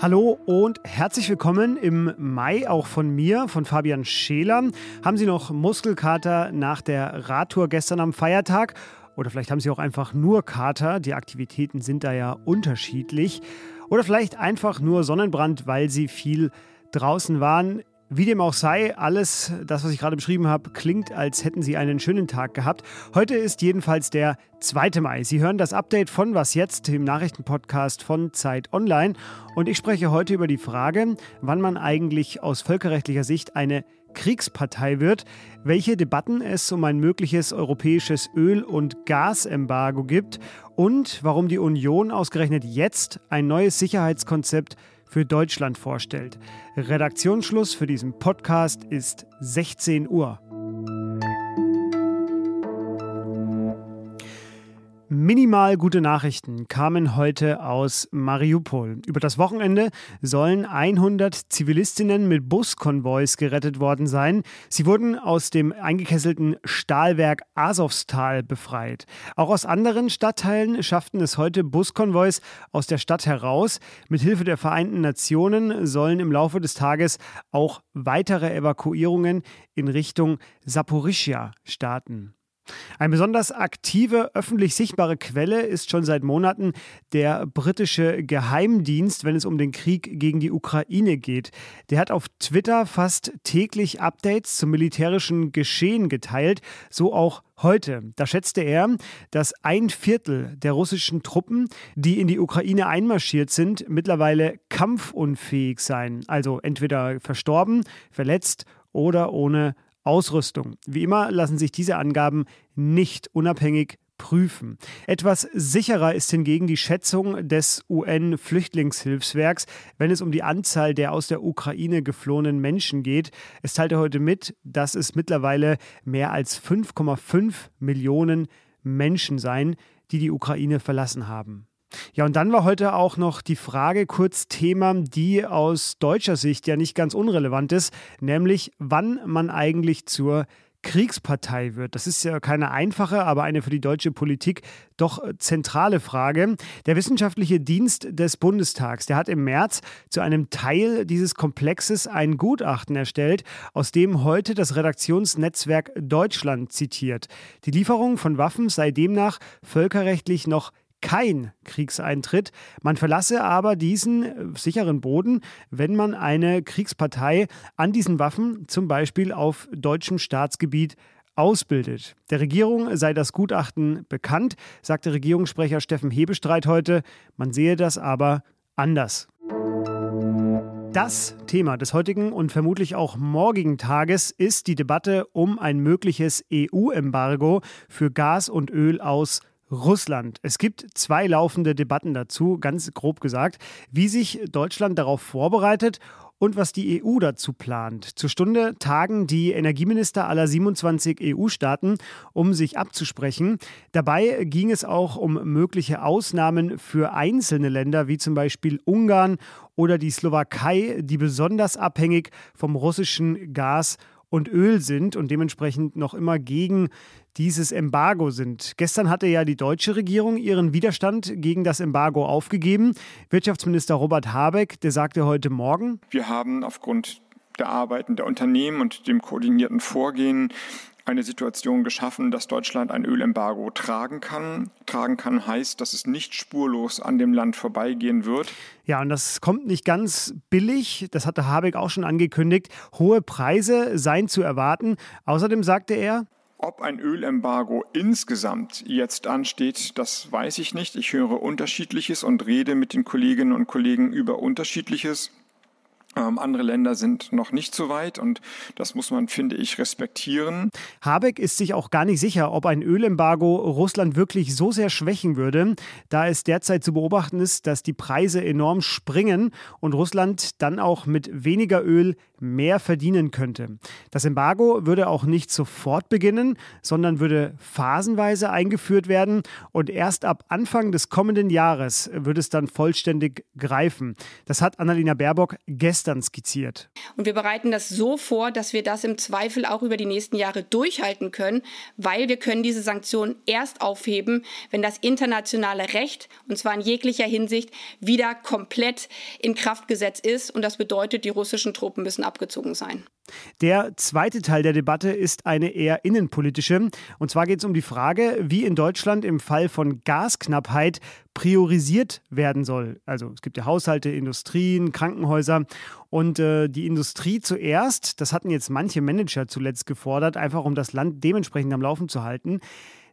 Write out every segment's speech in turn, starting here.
Hallo und herzlich willkommen im Mai auch von mir, von Fabian Scheler. Haben Sie noch Muskelkater nach der Radtour gestern am Feiertag? Oder vielleicht haben Sie auch einfach nur Kater. Die Aktivitäten sind da ja unterschiedlich. Oder vielleicht einfach nur Sonnenbrand, weil Sie viel draußen waren. Wie dem auch sei, alles, das, was ich gerade beschrieben habe, klingt, als hätten Sie einen schönen Tag gehabt. Heute ist jedenfalls der 2. Mai. Sie hören das Update von Was jetzt, dem Nachrichtenpodcast von Zeit Online. Und ich spreche heute über die Frage, wann man eigentlich aus völkerrechtlicher Sicht eine Kriegspartei wird, welche Debatten es um ein mögliches europäisches Öl- und Gasembargo gibt und warum die Union ausgerechnet jetzt ein neues Sicherheitskonzept für Deutschland vorstellt. Redaktionsschluss für diesen Podcast ist 16 Uhr. Minimal gute Nachrichten kamen heute aus Mariupol. Über das Wochenende sollen 100 Zivilistinnen mit Buskonvois gerettet worden sein. Sie wurden aus dem eingekesselten Stahlwerk Asowstal befreit. Auch aus anderen Stadtteilen schafften es heute Buskonvois aus der Stadt heraus. Mithilfe der Vereinten Nationen sollen im Laufe des Tages auch weitere Evakuierungen in Richtung Saporischia starten. Eine besonders aktive, öffentlich sichtbare Quelle ist schon seit Monaten der britische Geheimdienst, wenn es um den Krieg gegen die Ukraine geht. Der hat auf Twitter fast täglich Updates zum militärischen Geschehen geteilt, so auch heute. Da schätzte er, dass ein Viertel der russischen Truppen, die in die Ukraine einmarschiert sind, mittlerweile kampfunfähig seien, also entweder verstorben, verletzt oder ohne Ausrüstung. Wie immer lassen sich diese Angaben nicht unabhängig prüfen. Etwas sicherer ist hingegen die Schätzung des UN-Flüchtlingshilfswerks, wenn es um die Anzahl der aus der Ukraine geflohenen Menschen geht. Es teilte heute mit, dass es mittlerweile mehr als 5,5 Millionen Menschen seien, die die Ukraine verlassen haben. Ja, und dann war heute auch noch die Frage kurz Thema, die aus deutscher Sicht ja nicht ganz unrelevant ist, nämlich wann man eigentlich zur Kriegspartei wird. Das ist ja keine einfache, aber eine für die deutsche Politik doch zentrale Frage. Der wissenschaftliche Dienst des Bundestags, der hat im März zu einem Teil dieses Komplexes ein Gutachten erstellt, aus dem heute das Redaktionsnetzwerk Deutschland zitiert. Die Lieferung von Waffen sei demnach völkerrechtlich noch kein Kriegseintritt. Man verlasse aber diesen äh, sicheren Boden, wenn man eine Kriegspartei an diesen Waffen, zum Beispiel auf deutschem Staatsgebiet, ausbildet. Der Regierung sei das Gutachten bekannt, sagte Regierungssprecher Steffen Hebestreit heute. Man sehe das aber anders. Das Thema des heutigen und vermutlich auch morgigen Tages ist die Debatte um ein mögliches EU-Embargo für Gas und Öl aus Russland. Es gibt zwei laufende Debatten dazu, ganz grob gesagt, wie sich Deutschland darauf vorbereitet und was die EU dazu plant. Zur Stunde tagen die Energieminister aller 27 EU-Staaten, um sich abzusprechen. Dabei ging es auch um mögliche Ausnahmen für einzelne Länder, wie zum Beispiel Ungarn oder die Slowakei, die besonders abhängig vom russischen Gas und Öl sind und dementsprechend noch immer gegen dieses Embargo sind. Gestern hatte ja die deutsche Regierung ihren Widerstand gegen das Embargo aufgegeben. Wirtschaftsminister Robert Habeck, der sagte heute Morgen, wir haben aufgrund der Arbeiten der Unternehmen und dem koordinierten Vorgehen eine Situation geschaffen, dass Deutschland ein Ölembargo tragen kann. Tragen kann heißt, dass es nicht spurlos an dem Land vorbeigehen wird. Ja, und das kommt nicht ganz billig. Das hatte Habeck auch schon angekündigt. Hohe Preise seien zu erwarten. Außerdem sagte er, ob ein Ölembargo insgesamt jetzt ansteht, das weiß ich nicht. Ich höre unterschiedliches und rede mit den Kolleginnen und Kollegen über unterschiedliches. Ähm, andere Länder sind noch nicht so weit und das muss man, finde ich, respektieren. Habeck ist sich auch gar nicht sicher, ob ein Ölembargo Russland wirklich so sehr schwächen würde, da es derzeit zu beobachten ist, dass die Preise enorm springen und Russland dann auch mit weniger Öl mehr verdienen könnte. Das Embargo würde auch nicht sofort beginnen, sondern würde phasenweise eingeführt werden und erst ab Anfang des kommenden Jahres würde es dann vollständig greifen. Das hat Annalena Baerbock gestern skizziert. Und wir bereiten das so vor, dass wir das im Zweifel auch über die nächsten Jahre durchhalten können, weil wir können diese Sanktionen erst aufheben, wenn das internationale Recht, und zwar in jeglicher Hinsicht, wieder komplett in Kraft gesetzt ist. Und das bedeutet, die russischen Truppen müssen abgezogen sein. Der zweite Teil der Debatte ist eine eher innenpolitische. Und zwar geht es um die Frage, wie in Deutschland im Fall von Gasknappheit priorisiert werden soll. Also es gibt ja Haushalte, Industrien, Krankenhäuser. Und äh, die Industrie zuerst, das hatten jetzt manche Manager zuletzt gefordert, einfach um das Land dementsprechend am Laufen zu halten.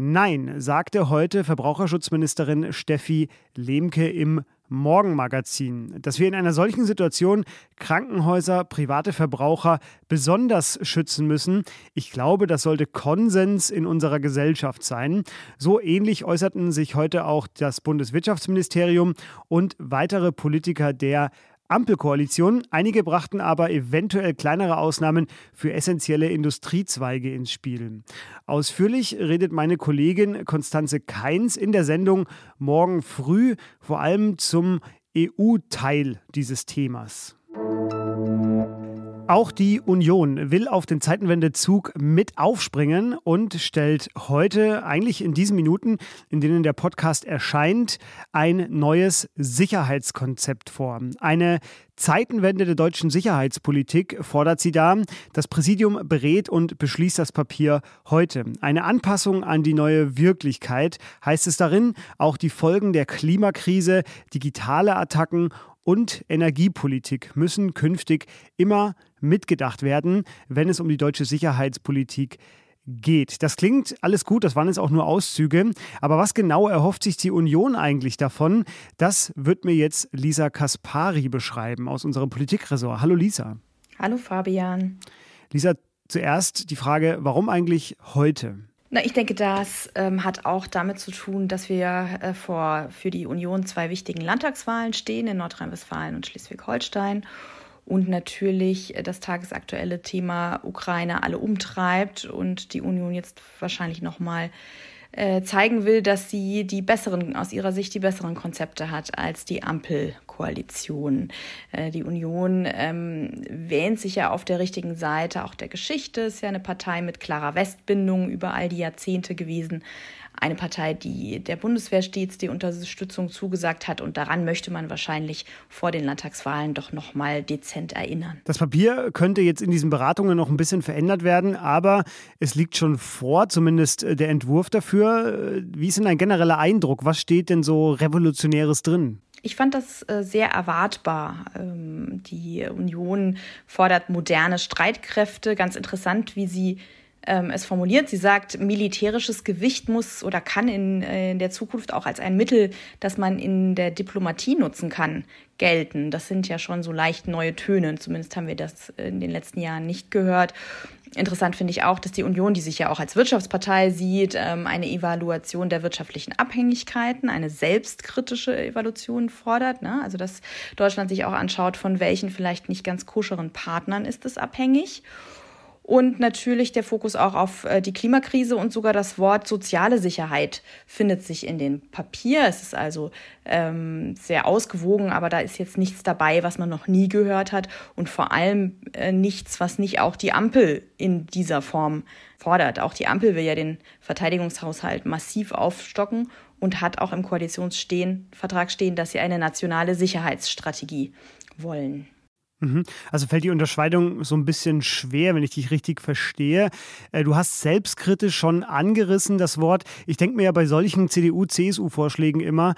Nein, sagte heute Verbraucherschutzministerin Steffi Lemke im Morgenmagazin, dass wir in einer solchen Situation Krankenhäuser, private Verbraucher besonders schützen müssen. Ich glaube, das sollte Konsens in unserer Gesellschaft sein. So ähnlich äußerten sich heute auch das Bundeswirtschaftsministerium und weitere Politiker der Ampelkoalition. Einige brachten aber eventuell kleinere Ausnahmen für essentielle Industriezweige ins Spiel. Ausführlich redet meine Kollegin Konstanze Keins in der Sendung morgen früh vor allem zum EU-Teil dieses Themas. Auch die Union will auf den Zeitenwendezug mit aufspringen und stellt heute, eigentlich in diesen Minuten, in denen der Podcast erscheint, ein neues Sicherheitskonzept vor. Eine Zeitenwende der deutschen Sicherheitspolitik fordert sie da. Das Präsidium berät und beschließt das Papier heute. Eine Anpassung an die neue Wirklichkeit heißt es darin, auch die Folgen der Klimakrise, digitale Attacken und Energiepolitik müssen künftig immer mitgedacht werden, wenn es um die deutsche Sicherheitspolitik geht. Das klingt alles gut, das waren jetzt auch nur Auszüge. Aber was genau erhofft sich die Union eigentlich davon? Das wird mir jetzt Lisa Kaspari beschreiben aus unserem Politikressort. Hallo Lisa. Hallo Fabian. Lisa, zuerst die Frage, warum eigentlich heute? Na, ich denke, das ähm, hat auch damit zu tun, dass wir äh, vor für die Union zwei wichtigen Landtagswahlen stehen in Nordrhein-Westfalen und Schleswig-Holstein und natürlich äh, das tagesaktuelle Thema Ukraine alle umtreibt und die Union jetzt wahrscheinlich noch mal äh, zeigen will, dass sie die besseren, aus ihrer Sicht die besseren Konzepte hat als die Ampelkoalition. Äh, die Union ähm, wähnt sich ja auf der richtigen Seite auch der Geschichte, ist ja eine Partei mit klarer Westbindung über all die Jahrzehnte gewesen eine Partei, die der Bundeswehr stets die Unterstützung zugesagt hat. Und daran möchte man wahrscheinlich vor den Landtagswahlen doch noch mal dezent erinnern. Das Papier könnte jetzt in diesen Beratungen noch ein bisschen verändert werden, aber es liegt schon vor, zumindest äh, der Entwurf dafür. Äh, wie ist denn ein genereller Eindruck? Was steht denn so Revolutionäres drin? Ich fand das äh, sehr erwartbar. Ähm, die Union fordert moderne Streitkräfte. Ganz interessant, wie sie es formuliert. Sie sagt, militärisches Gewicht muss oder kann in, äh, in der Zukunft auch als ein Mittel, das man in der Diplomatie nutzen kann, gelten. Das sind ja schon so leicht neue Töne. Zumindest haben wir das in den letzten Jahren nicht gehört. Interessant finde ich auch, dass die Union, die sich ja auch als Wirtschaftspartei sieht, ähm, eine Evaluation der wirtschaftlichen Abhängigkeiten, eine selbstkritische Evaluation fordert. Ne? Also dass Deutschland sich auch anschaut, von welchen vielleicht nicht ganz koscheren Partnern ist es abhängig. Und natürlich der Fokus auch auf äh, die Klimakrise und sogar das Wort soziale Sicherheit findet sich in dem Papier. Es ist also ähm, sehr ausgewogen, aber da ist jetzt nichts dabei, was man noch nie gehört hat und vor allem äh, nichts, was nicht auch die Ampel in dieser Form fordert. Auch die Ampel will ja den Verteidigungshaushalt massiv aufstocken und hat auch im Koalitionsvertrag stehen, dass sie eine nationale Sicherheitsstrategie wollen. Mhm. Also fällt die Unterscheidung so ein bisschen schwer, wenn ich dich richtig verstehe. Äh, du hast selbstkritisch schon angerissen das Wort. Ich denke mir ja bei solchen CDU-CSU-Vorschlägen immer,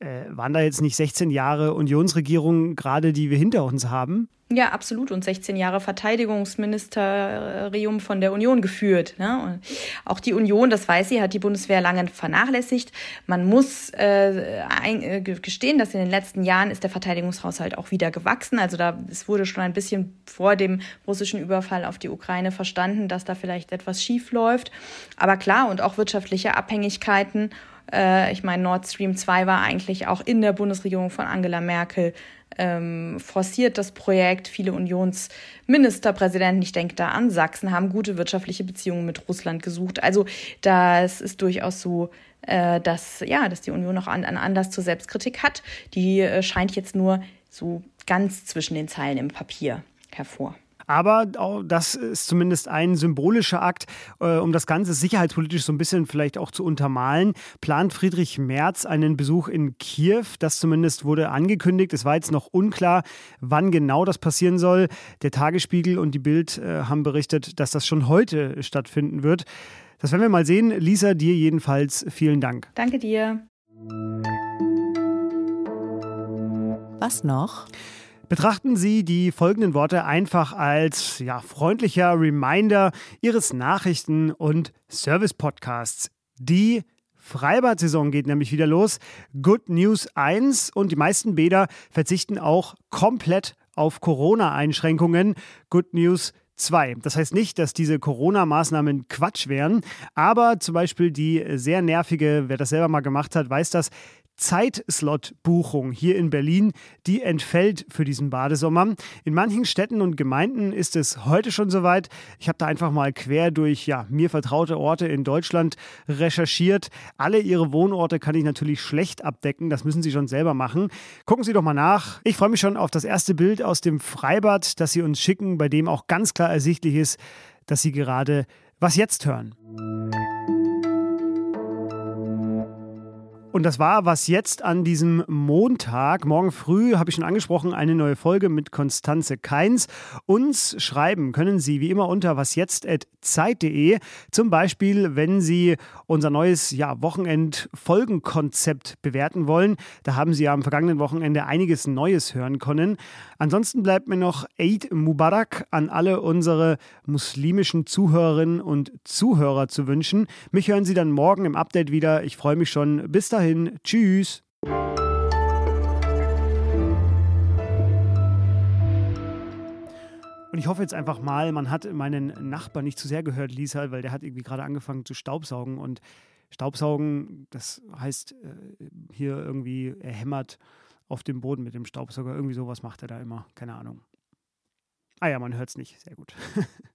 äh, waren da jetzt nicht 16 Jahre Unionsregierung gerade, die wir hinter uns haben? Ja, absolut. Und 16 Jahre Verteidigungsministerium von der Union geführt. Ne? Auch die Union, das weiß sie, hat die Bundeswehr lange vernachlässigt. Man muss äh, ein, äh, gestehen, dass in den letzten Jahren ist der Verteidigungshaushalt auch wieder gewachsen. Also da es wurde schon ein bisschen vor dem russischen Überfall auf die Ukraine verstanden, dass da vielleicht etwas schief läuft. Aber klar, und auch wirtschaftliche Abhängigkeiten Äh, ich meine, Nord Stream 2 war eigentlich auch in der Bundesregierung von Angela Merkel ähm, forciert das Projekt. Viele Unionsministerpräsidenten, ich denke da an Sachsen, haben gute wirtschaftliche Beziehungen mit Russland gesucht. Also das ist durchaus so, äh, dass, ja, dass die Union noch an, an Anlass zur Selbstkritik hat. Die äh, scheint jetzt nur so ganz zwischen den Zeilen im Papier hervor. Aber das ist zumindest ein symbolischer Akt, äh, um das Ganze sicherheitspolitisch so ein bisschen vielleicht auch zu untermalen. Plant Friedrich Merz einen Besuch in Kiew? Das zumindest wurde angekündigt. Es war jetzt noch unklar, wann genau das passieren soll. Der Tagesspiegel und die Bild äh, haben berichtet, dass das schon heute stattfinden wird. Das werden wir mal sehen. Lisa, dir jedenfalls vielen Dank. Danke dir. Was noch? Betrachten Sie die folgenden Worte einfach als ja, freundlicher Reminder Ihres Nachrichten- und Service-Podcasts. Die Freibad-Saison geht nämlich wieder los. Good News 1 und die meisten Bäder verzichten auch komplett auf Corona-Einschränkungen. Good News 2. Das heißt nicht, dass diese Corona-Maßnahmen Quatsch wären, aber zum Beispiel die sehr nervige, wer das selber mal gemacht hat, weiß das, Zeitslot-Buchung hier in Berlin, die entfällt für diesen Badesommer. In manchen Städten und Gemeinden ist es heute schon soweit. Ich habe da einfach mal quer durch ja, mir vertraute Orte in Deutschland recherchiert. Alle ihre Wohnorte kann ich natürlich schlecht abdecken. Das müssen Sie schon selber machen. Gucken Sie doch mal nach. Ich freue mich schon auf das erste Bild aus dem Freibad, das Sie uns schicken, bei dem auch ganz klar ersichtlich ist, dass Sie gerade was jetzt hören. Und das war was jetzt an diesem Montag. Morgen früh habe ich schon angesprochen, eine neue Folge mit Konstanze Keins. Uns schreiben können Sie wie immer unter wasjetzt.zeit.de. Zum Beispiel, wenn Sie unser neues ja, Wochenend-Folgenkonzept bewerten wollen. Da haben Sie ja am vergangenen Wochenende einiges Neues hören können. Ansonsten bleibt mir noch Eid Mubarak an alle unsere muslimischen Zuhörerinnen und Zuhörer zu wünschen. Mich hören Sie dann morgen im Update wieder. Ich freue mich schon. Bis dahin dahin, tschüss. Und ich hoffe jetzt einfach mal, man hat meinen Nachbarn nicht zu sehr gehört, Lisa, weil der hat irgendwie gerade angefangen zu staubsaugen. Und Staubsaugen, das heißt äh, hier irgendwie, er hämmert auf dem Boden mit dem Staubsauger. Irgendwie sowas macht er da immer. Keine Ahnung. Ah ja, man hört es nicht. Sehr gut.